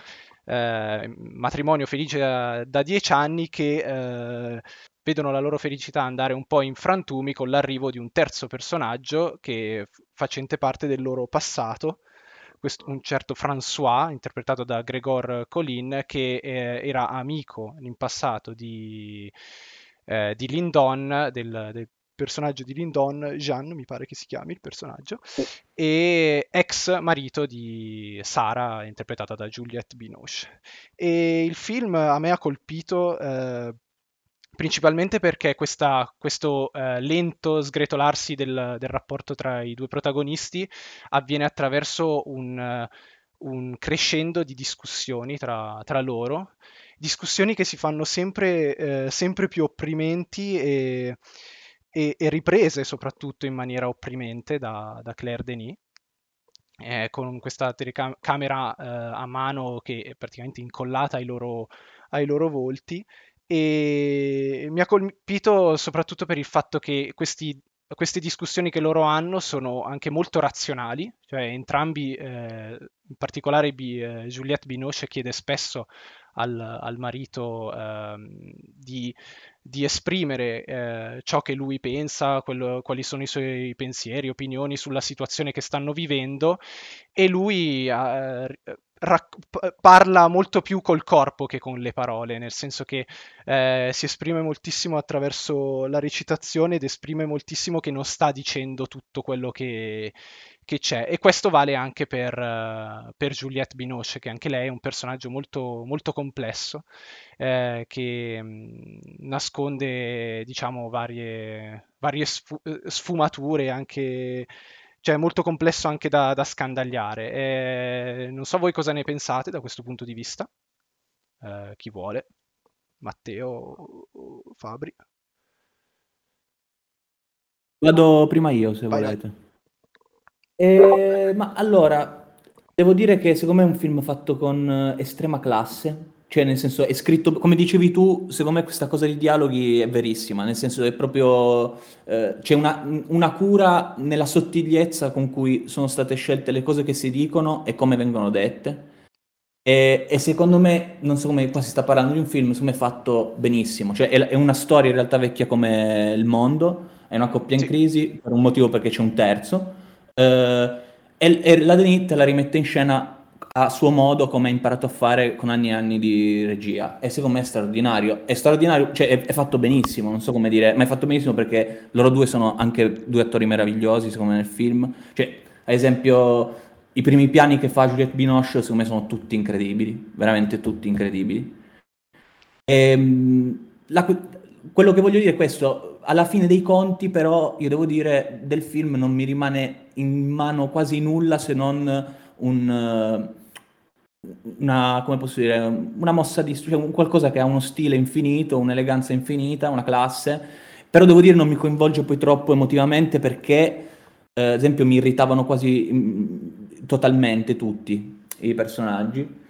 eh, matrimonio felice da, da dieci anni che eh, vedono la loro felicità andare un po' in frantumi con l'arrivo di un terzo personaggio che facente parte del loro passato. Questo- un certo François, interpretato da Gregor Colin, che eh, era amico in passato di, eh, di Lindon, del, del personaggio di Lindon, Jean, mi pare che si chiami il personaggio, e ex marito di Sara, interpretata da Juliette Binoche. E il film a me ha colpito eh, principalmente perché questa- questo eh, lento sgretolarsi del, del rapporto tra i due protagonisti avviene attraverso un, un crescendo di discussioni tra, tra loro, discussioni che si fanno sempre, eh, sempre più opprimenti e, e- e riprese soprattutto in maniera opprimente da, da Claire Denis. eh, con questa telecamera eh, a mano che è praticamente incollata ai loro, ai loro volti e mi ha colpito soprattutto per il fatto che questi- queste discussioni che loro hanno sono anche molto razionali, cioè entrambi, eh, in particolare Bi- eh, Juliette Binoche chiede spesso al, al marito ehm, di, di esprimere eh, ciò che lui pensa, quello- quali sono i suoi pensieri, opinioni sulla situazione che stanno vivendo e lui eh, rac- parla molto più col corpo che con le parole, nel senso che eh, si esprime moltissimo attraverso la recitazione ed esprime moltissimo che non sta dicendo tutto quello che, che c'è. E questo vale anche per, eh, per Juliette Binoche, che anche lei è un personaggio molto, molto complesso, eh, che mh, nasconde, diciamo, varie, varie sfu- eh, sfumature, anche, cioè è molto complesso anche da, da scandagliare. Eh, non so voi cosa ne pensate da questo punto di vista. Eh, chi vuole? Matteo o- o Fabri? Vado prima io se Vai, volete. Eh, ma allora, devo dire che secondo me è un film fatto con eh, estrema classe, cioè nel senso è scritto, come dicevi tu, secondo me questa cosa di dialoghi è verissima, nel senso è proprio, eh, c'è una, una cura nella sottigliezza con cui sono state scelte le cose che si dicono e come vengono dette. E, e secondo me, non so come qua si sta parlando di un film, secondo me è fatto benissimo. Cioè, è, è una storia in realtà vecchia come il mondo, è una coppia in Sì. crisi per un motivo perché c'è un terzo. Eh, e, e la Denis te la rimette in scena a suo modo, come ha imparato a fare con anni e anni di regia. E secondo me è straordinario. È straordinario, cioè è, è fatto benissimo, non so come dire, ma è fatto benissimo perché loro due sono anche due attori meravigliosi, secondo me, nel film. Cioè, ad esempio, i primi piani che fa Juliette Binoche, secondo me, sono tutti incredibili, veramente tutti incredibili. Ehm, la- quello che voglio dire è questo, alla fine dei conti però io devo dire del film non mi rimane in mano quasi nulla se non un, una, come posso dire, una mossa di, cioè un qualcosa che ha uno stile infinito, un'eleganza infinita, una classe, però devo dire non mi coinvolge poi troppo emotivamente perché eh, ad esempio mi irritavano quasi mm, totalmente tutti i personaggi.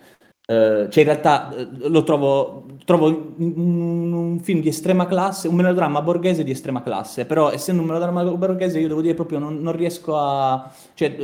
Eh, cioè in realtà eh, lo trovo, trovo un, un film di estrema classe, un melodramma borghese di estrema classe, però essendo un melodramma borghese io devo dire proprio non, non riesco a... cioè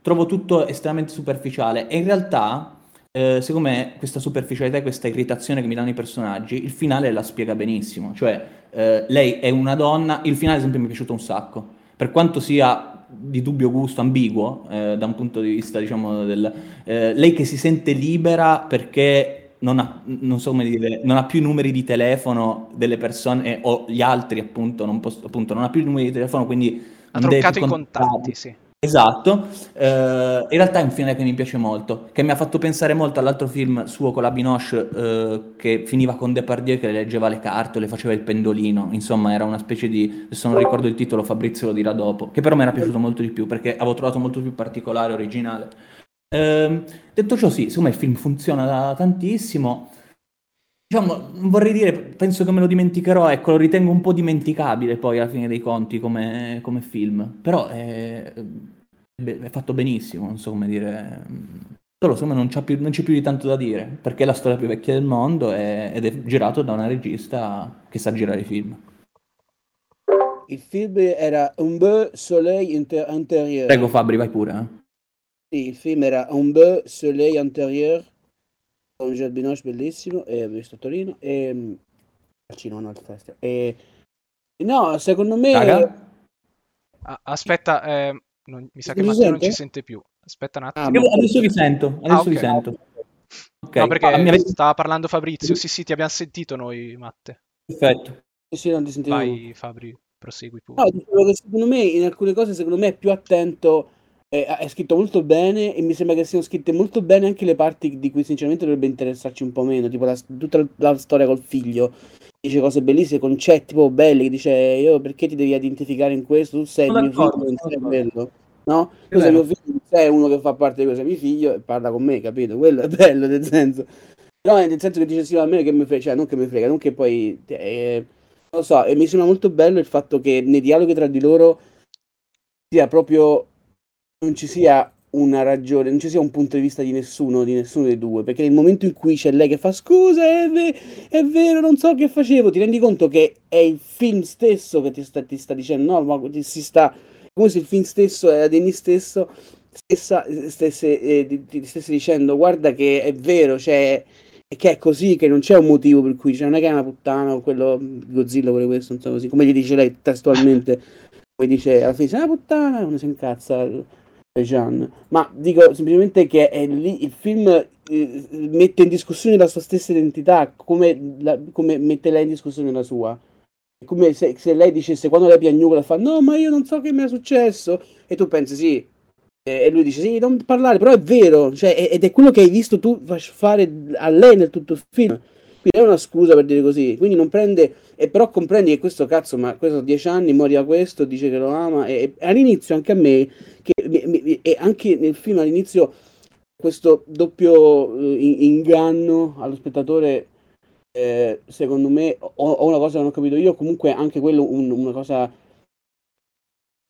trovo tutto estremamente superficiale e in realtà eh, secondo me questa superficialità e questa irritazione che mi danno i personaggi, il finale la spiega benissimo, cioè eh, lei è una donna, il finale ad esempio mi è piaciuto un sacco, per quanto sia di dubbio gusto, ambiguo, eh, da un punto di vista, diciamo, del, eh, lei che si sente libera perché non ha, non so come dire, non ha più i numeri di telefono delle persone o gli altri appunto non, posso, appunto, non ha più i numeri di telefono, quindi... Ha troccato i contatti, sì. Esatto, eh, in realtà è un film che mi piace molto, che mi ha fatto pensare molto all'altro film suo con la Binoche eh, che finiva con Depardieu che le leggeva le carte le faceva il pendolino, insomma era una specie di, se non ricordo il titolo Fabrizio lo dirà dopo, che però mi era piaciuto molto di più perché avevo trovato molto più particolare, originale. Eh, detto ciò sì, me il film funziona tantissimo, diciamo, vorrei dire, penso che me lo dimenticherò, ecco, lo ritengo un po' dimenticabile poi alla fine dei conti come, come film, però è, è, fatto benissimo, non so come dire. Solo insomma non, c'è più, non c'è più di tanto da dire, perché è la storia più vecchia del mondo è, ed è girato da una regista che sa girare i film. Il film era Un beau soleil inter- intérieur. Prego Fabri, vai pure. Eh. Sì, il film era Un beau soleil intérieur con Gilles Binoche bellissimo, e visto a Torino, e al cinema, no, al festival. E, no, secondo me... Raga? Aspetta, eh, non, mi sa che Matteo non ci sente più. Aspetta un attimo. Ah, adesso vi sento, adesso ah, okay. vi sento. Okay. No, perché ah, stava parlando Fabrizio. Sì, sì, ti abbiamo sentito noi, Matte. Perfetto. Sì, non ti sentivo. Vai, Fabri, prosegui pure. No, dicevo che secondo me in alcune cose, secondo me è più attento è, è, scritto molto bene e mi sembra che siano scritte molto bene anche le parti di cui sinceramente dovrebbe interessarci un po' meno, tipo la, tutta la, la storia col figlio. Dice cose bellissime, concetti proprio belli, dice io perché ti devi identificare in questo, tu sei mio figlio, non sei bello. No? Tu sei mio figlio, sei uno che fa parte di questo, sei mio figlio e parla con me, capito? Quello è bello, nel senso. No, nel senso che dice sì, a me che mi frega, cioè non che mi frega, non che poi... Eh, non lo so, e mi sembra molto bello il fatto che nei dialoghi tra di loro sia proprio non ci sia una ragione, non ci sia un punto di vista di nessuno, di nessuno dei due, perché nel momento in cui c'è lei che fa scusa, è, ve- è vero, non so che facevo, ti rendi conto che è il film stesso che ti sta, ti sta dicendo, no, ma ti, si sta, come se il film stesso era Denny stesso, stessa, stesse, eh, ti, ti, stesse dicendo, guarda che è vero, cioè, che è così, che non c'è un motivo per cui, cioè, non è che è una puttana o quello, Godzilla vuole questo, non so così, come gli dice lei testualmente, poi dice, alla fine, sei una puttana, uno si incazza Jean, ma dico semplicemente che è lì il film eh, mette in discussione la sua stessa identità, come, la, come mette lei in discussione la sua. È come se, se, lei dicesse quando lei piagnucola fa no, ma io non so che mi è successo, e tu pensi sì, e lui dice sì, non parlare, però è vero, cioè, ed è quello che hai visto tu fare a lei nel tutto il film. Quindi è una scusa per dire così, quindi non prende, e però comprendi che questo cazzo, ma questo dieci anni, moriva questo, dice che lo ama, e, e all'inizio anche a me che, e anche nel film all'inizio questo doppio eh, inganno allo spettatore eh, secondo me o, o, una cosa che non ho capito io comunque anche quello un, una cosa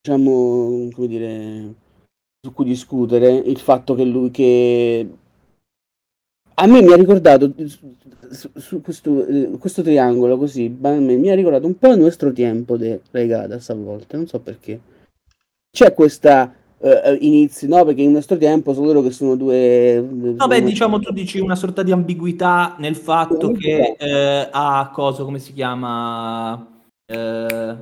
diciamo come dire su cui discutere il fatto che lui che a me mi ha ricordato su, su questo, eh, questo, triangolo così mi ha ricordato un po' il nostro tempo di Regadas a volte non so perché c'è questa eh, eh, inizi, no? Perché in nostro tempo sono loro che sono due... No, beh, diciamo tu dici una sorta di ambiguità nel fatto che eh, ha cosa, come si chiama? Eh,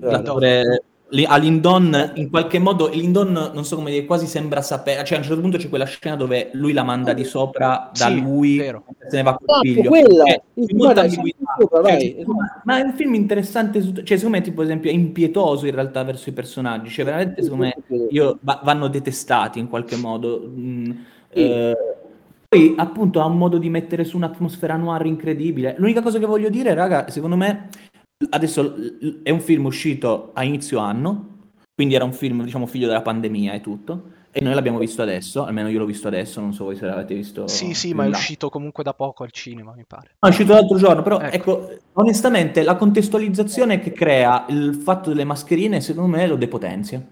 l'attore a Lindon in qualche modo Lindon non so come dire quasi sembra sapere cioè a un certo punto c'è quella scena dove lui la manda di sopra da sì, lui vero. se ne va con il figlio. quella, è, molta sopra, cioè, ma è un film interessante cioè secondo me tipo esempio è impietoso in realtà verso i personaggi cioè veramente secondo me io, vanno detestati in qualche modo mm, sì. eh, poi appunto ha un modo di mettere su un'atmosfera noir incredibile. L'unica cosa che voglio dire raga secondo me adesso è un film uscito a inizio anno, quindi era un film, diciamo, figlio della pandemia e tutto. E noi l'abbiamo visto adesso, almeno io l'ho visto adesso, non so voi se l'avete visto. Sì, sì, ma è uscito comunque da poco al cinema, mi pare. No, è uscito l'altro giorno, però ecco. ecco, onestamente la contestualizzazione che crea il fatto delle mascherine, secondo me, lo depotenzia.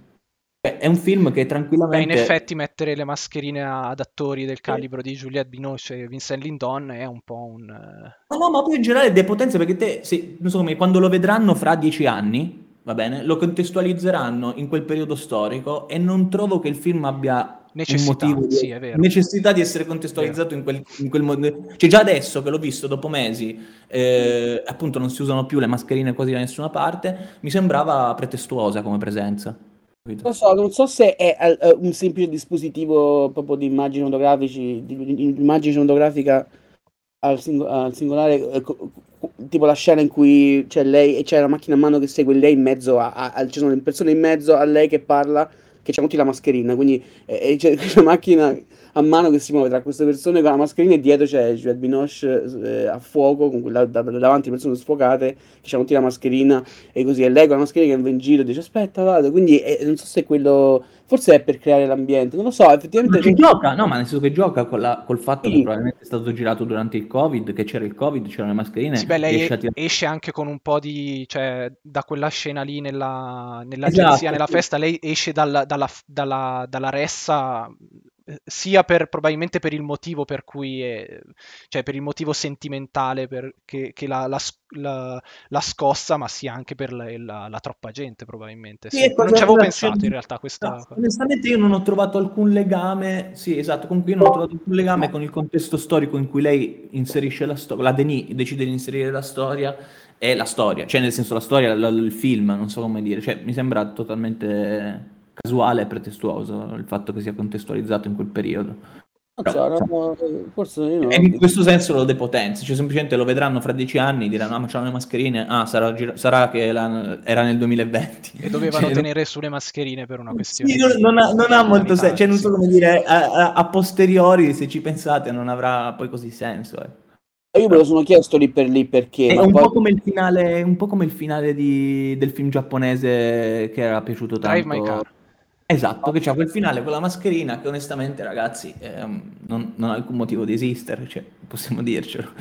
È un film che tranquillamente... Beh, in effetti mettere le mascherine ad attori del calibro di Juliette Binoche e Vincent Lindon è un po' un... Ma no, ma poi in generale depotenzia perché te, se, non so come, quando lo vedranno fra dieci anni, va bene, lo contestualizzeranno in quel periodo storico e non trovo che il film abbia necessità, motivo di, sì, necessità di essere contestualizzato in quel, in quel, modo. Cioè già adesso che l'ho visto dopo mesi, eh, appunto non si usano più le mascherine quasi da nessuna parte, mi sembrava pretestuosa come presenza. Non so, non so se è uh, un semplice dispositivo proprio di immagini fotografici, di, di immagine fotografica al, sing- al singolare, eh, co- tipo la scena in cui c'è lei e c'è la macchina a mano che segue lei in mezzo a, a- a- ci sono le persone in mezzo a lei che parla, che c'ha tutti la mascherina, quindi eh, e c'è questa macchina a mano che si muove tra queste persone con la mascherina e dietro c'è Juliette Binoche eh, a fuoco, con quella, da- davanti persone sfocate, che c'hanno tutti la mascherina e così, e lei con la mascherina che va in giro e dice aspetta vado, quindi eh, non so se quello, forse è per creare l'ambiente, non lo so, effettivamente... ci gioca, no, ma nel senso che gioca con la- col fatto Sì. che probabilmente è stato girato durante il Covid, che c'era il Covid, c'erano le mascherine. Sì, beh, lei riesce a tirare- esce anche con un po' di, cioè, da quella scena lì nella, nell'agenzia, Esatto, nella sì. festa, lei esce dalla, dalla, dalla, dalla ressa sia per, probabilmente per il motivo per cui, è- cioè per il motivo sentimentale per- che, che la, la la- la scossa, ma sia anche per la, la- la troppa gente, probabilmente. Sì, non ci avevo pensato in realtà questa No, onestamente io non ho trovato alcun legame, sì, esatto, con cui io non ho trovato alcun legame con il contesto storico in cui lei inserisce la storia, la Denis decide di inserire la storia e la storia, cioè nel senso la storia, il film, non so come dire, cioè mi sembra totalmente casuale e pretestuoso il fatto che sia contestualizzato in quel periodo. So, no, forse io non E in questo senso lo depotenzia, cioè semplicemente lo vedranno fra dieci anni, diranno ah ma c'hanno le mascherine, ah sarà, gira- sarà che la- era nel 2020. E dovevano Cioè, tenere sulle mascherine per una questione Sì, non, non ha, non ha molto senso, cioè non so come dire, a, a- a posteriori se ci pensate non avrà poi così senso. eh. Io me lo sono chiesto lì per lì perché, È ma un poi po' come il finale, un po' come il finale di- del film giapponese che era piaciuto Drive tanto. My Car. Esatto, che c'ha quel finale con la mascherina che onestamente ragazzi ehm, non, non ha alcun motivo di esistere, cioè, possiamo dircelo.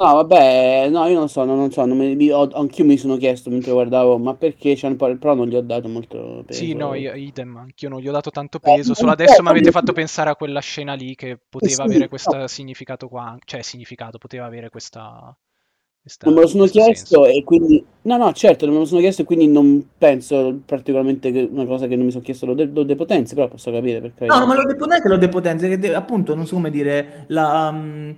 No, vabbè, no, io non so, non, non so, non mi- ho- anch'io mi sono chiesto mentre guardavo, ma perché c'hanno poi- però non gli ho dato molto peso. Sì, no, io- idem, anch'io non gli ho dato tanto Eh, peso, un solo po' adesso mi avete fatto pensare a quella scena lì che poteva sì, avere no. questo significato qua, cioè significato, poteva avere questa- Non me lo sono chiesto senso. e quindi... No, no, certo, non me lo sono chiesto e quindi non penso particolarmente che una cosa che non mi sono chiesto lo, de- lo depotenzi, però posso capire perché... No, ma lo depotenzia, lo depotenzia, che de- appunto, non so come dire, la, mm,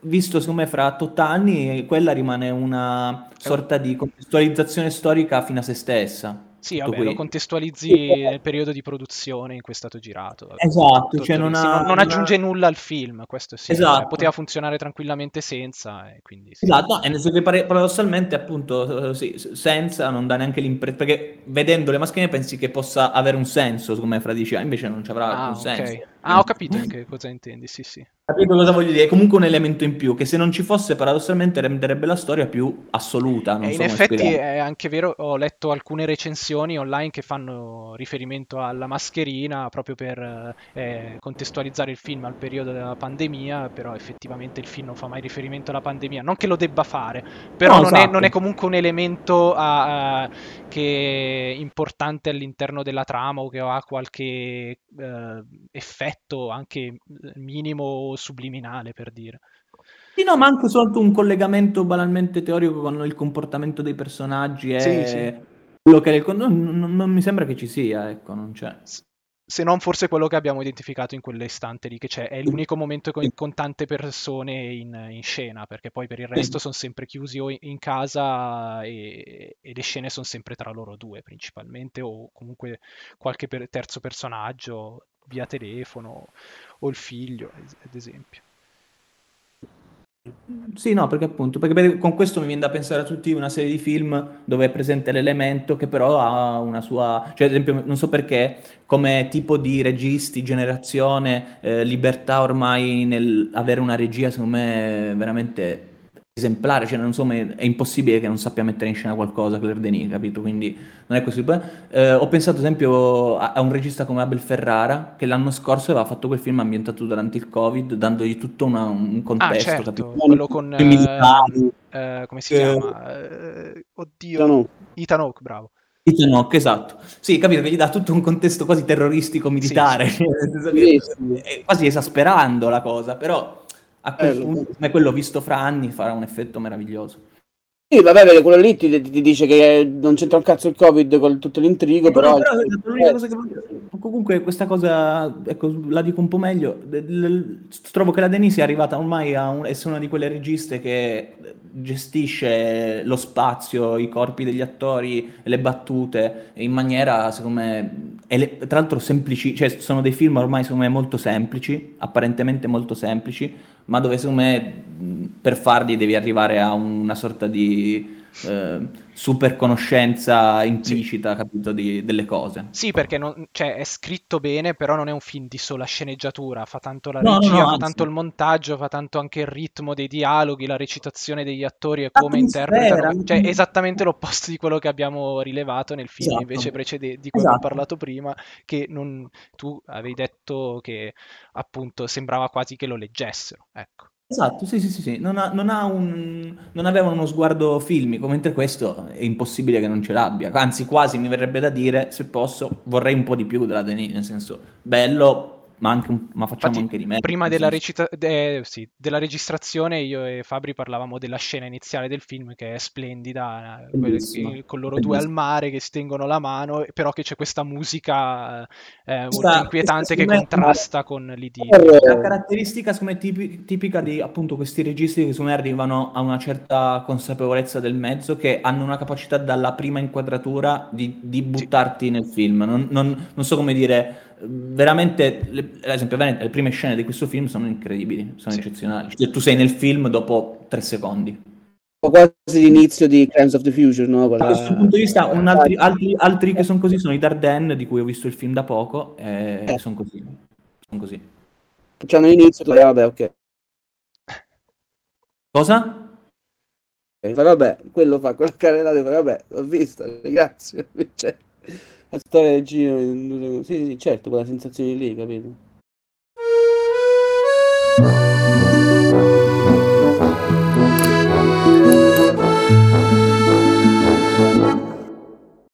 visto secondo me fra 8 anni, quella rimane una sorta di contestualizzazione storica fino a se stessa. Sì, vabbè, lo contestualizzi nel periodo di produzione in cui è stato girato. vabbè. Esatto, Tutto cioè non Sì, ha- non- aggiunge nulla al film, questo sì, cioè, Esatto. poteva funzionare tranquillamente senza, e quindi sì. Esatto, no, e nel senso che paradossalmente appunto eh, sì, senza non dà neanche l'impressione, perché vedendo le mascherine pensi che possa avere un senso, secondo me, fra dieci anni, invece non ci avrà Ah, alcun ok. senso. Ah, ho capito che cosa intendi, sì, sì. Capito cosa voglio dire? È comunque un elemento in più che se non ci fosse paradossalmente renderebbe la storia più assoluta. Non in effetti spiegare. è anche vero, ho letto alcune recensioni online che fanno riferimento alla mascherina proprio per eh, contestualizzare il film al periodo della pandemia, però effettivamente il film non fa mai riferimento alla pandemia, non che lo debba fare, però No, non, è, esatto. non è comunque un elemento a- a- che è importante all'interno della trama o che ha qualche eh, effetto anche minimo o subliminale per dire. Sì, no, ma anche soltanto un collegamento banalmente teorico con il comportamento dei personaggi e Sì, sì. quello che è il con- non, non- non mi sembra che ci sia, ecco, non c'è. Se non forse quello che abbiamo identificato in quell'istante lì, che c'è, è l'unico momento con, con tante persone in, in scena, perché poi per il resto sono sempre chiusi o in, in casa e, e le scene sono sempre tra loro due principalmente, o comunque qualche per- terzo personaggio via telefono o il figlio, ad- esempio. Sì, no, perché appunto, perché per- con questo mi viene da pensare a tutti una serie di film dove è presente l'elemento che però ha una sua, cioè ad esempio non so perché, come tipo di registi, generazione, eh, libertà ormai nel avere una regia secondo me veramente esemplare, cioè non so, ma è impossibile che non sappia mettere in scena qualcosa Claire Denis, capito? Quindi non è così. Eh, ho pensato ad esempio a, a un regista come Abel Ferrara che l'anno scorso aveva fatto quel film ambientato durante il Covid, dandogli tutto una- un Ah, contesto, certo, capito? quello con... I militari. eh, eh, come si Eh, chiama? Eh, oddio. Hawke, bravo. Hawke, esatto. Sì, capito che gli dà tutto un contesto quasi terroristico militare, Sì, Sì, quasi esasperando la cosa, però a quel Eh, punto, come quello visto fra anni, farà un effetto meraviglioso. Sì, vabbè, perché quello lì ti, ti dice che non c'entra un cazzo il Covid con tutto l'intrigo, però... Però, però, l'unica cosa che comunque questa cosa, ecco, la dico un po' meglio, trovo che la Denise è arrivata ormai a un- essere una di quelle registe che gestisce lo spazio, i corpi degli attori, le battute in maniera, secondo me, ele- tra l'altro semplici, cioè sono dei film ormai secondo me molto semplici, apparentemente molto semplici, ma dove secondo me per farli devi arrivare a una sorta di eh, super conoscenza implicita, capito, di- delle cose. Sì, perché non- cioè, è scritto bene, però non è un film di sola sceneggiatura, fa tanto la No, no, regia, no, fa anzi. tanto il montaggio, fa tanto anche il ritmo dei dialoghi, la recitazione degli attori e come L'atmosfera, interpretano, cioè esattamente l'opposto di quello che abbiamo rilevato nel film Esatto. invece precedente, di cui abbiamo Esatto. parlato prima, che non- tu avevi detto che appunto sembrava quasi che lo leggessero, ecco. Esatto, sì, sì, sì, sì. Non, ha- non ha un, non aveva uno sguardo filmico, mentre questo è impossibile che non ce l'abbia. Anzi, quasi mi verrebbe da dire, se posso, vorrei un po' di più della Denis, nel senso, bello, ma, anche un- ma facciamo Infatti, anche di meglio. prima della, recita- de- sì, della registrazione io e Fabri parlavamo della scena iniziale del film che è splendida, quelle- con loro due al mare che si tengono la mano, però che c'è questa musica eh, molto Questa- inquietante questa che me- contrasta con l'idillio. Eh, La caratteristica, me, tipi- tipica di appunto questi registi che secondo me arrivano a una certa consapevolezza del mezzo, che hanno una capacità dalla prima inquadratura di, di buttarti nel film. Non, non- non so come dire, veramente, le- ad esempio, veramente, le prime scene di questo film sono incredibili, sono Sì. eccezionali. Cioè, tu sei nel film dopo tre secondi. o quasi l'inizio di Crimes of the Future, no? Da Quella- questo punto di vista, un altri, altri- altri che sono così sono i Darden, di cui ho visto il film da poco, e Eh. sono così. Sono così. C'hanno l'inizio, tu- eh, vabbè, ok. Cosa? E fa, vabbè, quello fa quella carrellata, vabbè, l'ho vista, grazie. Cioè, la storia del giro in due. Sì, sì, certo, quella sensazione lì, capito?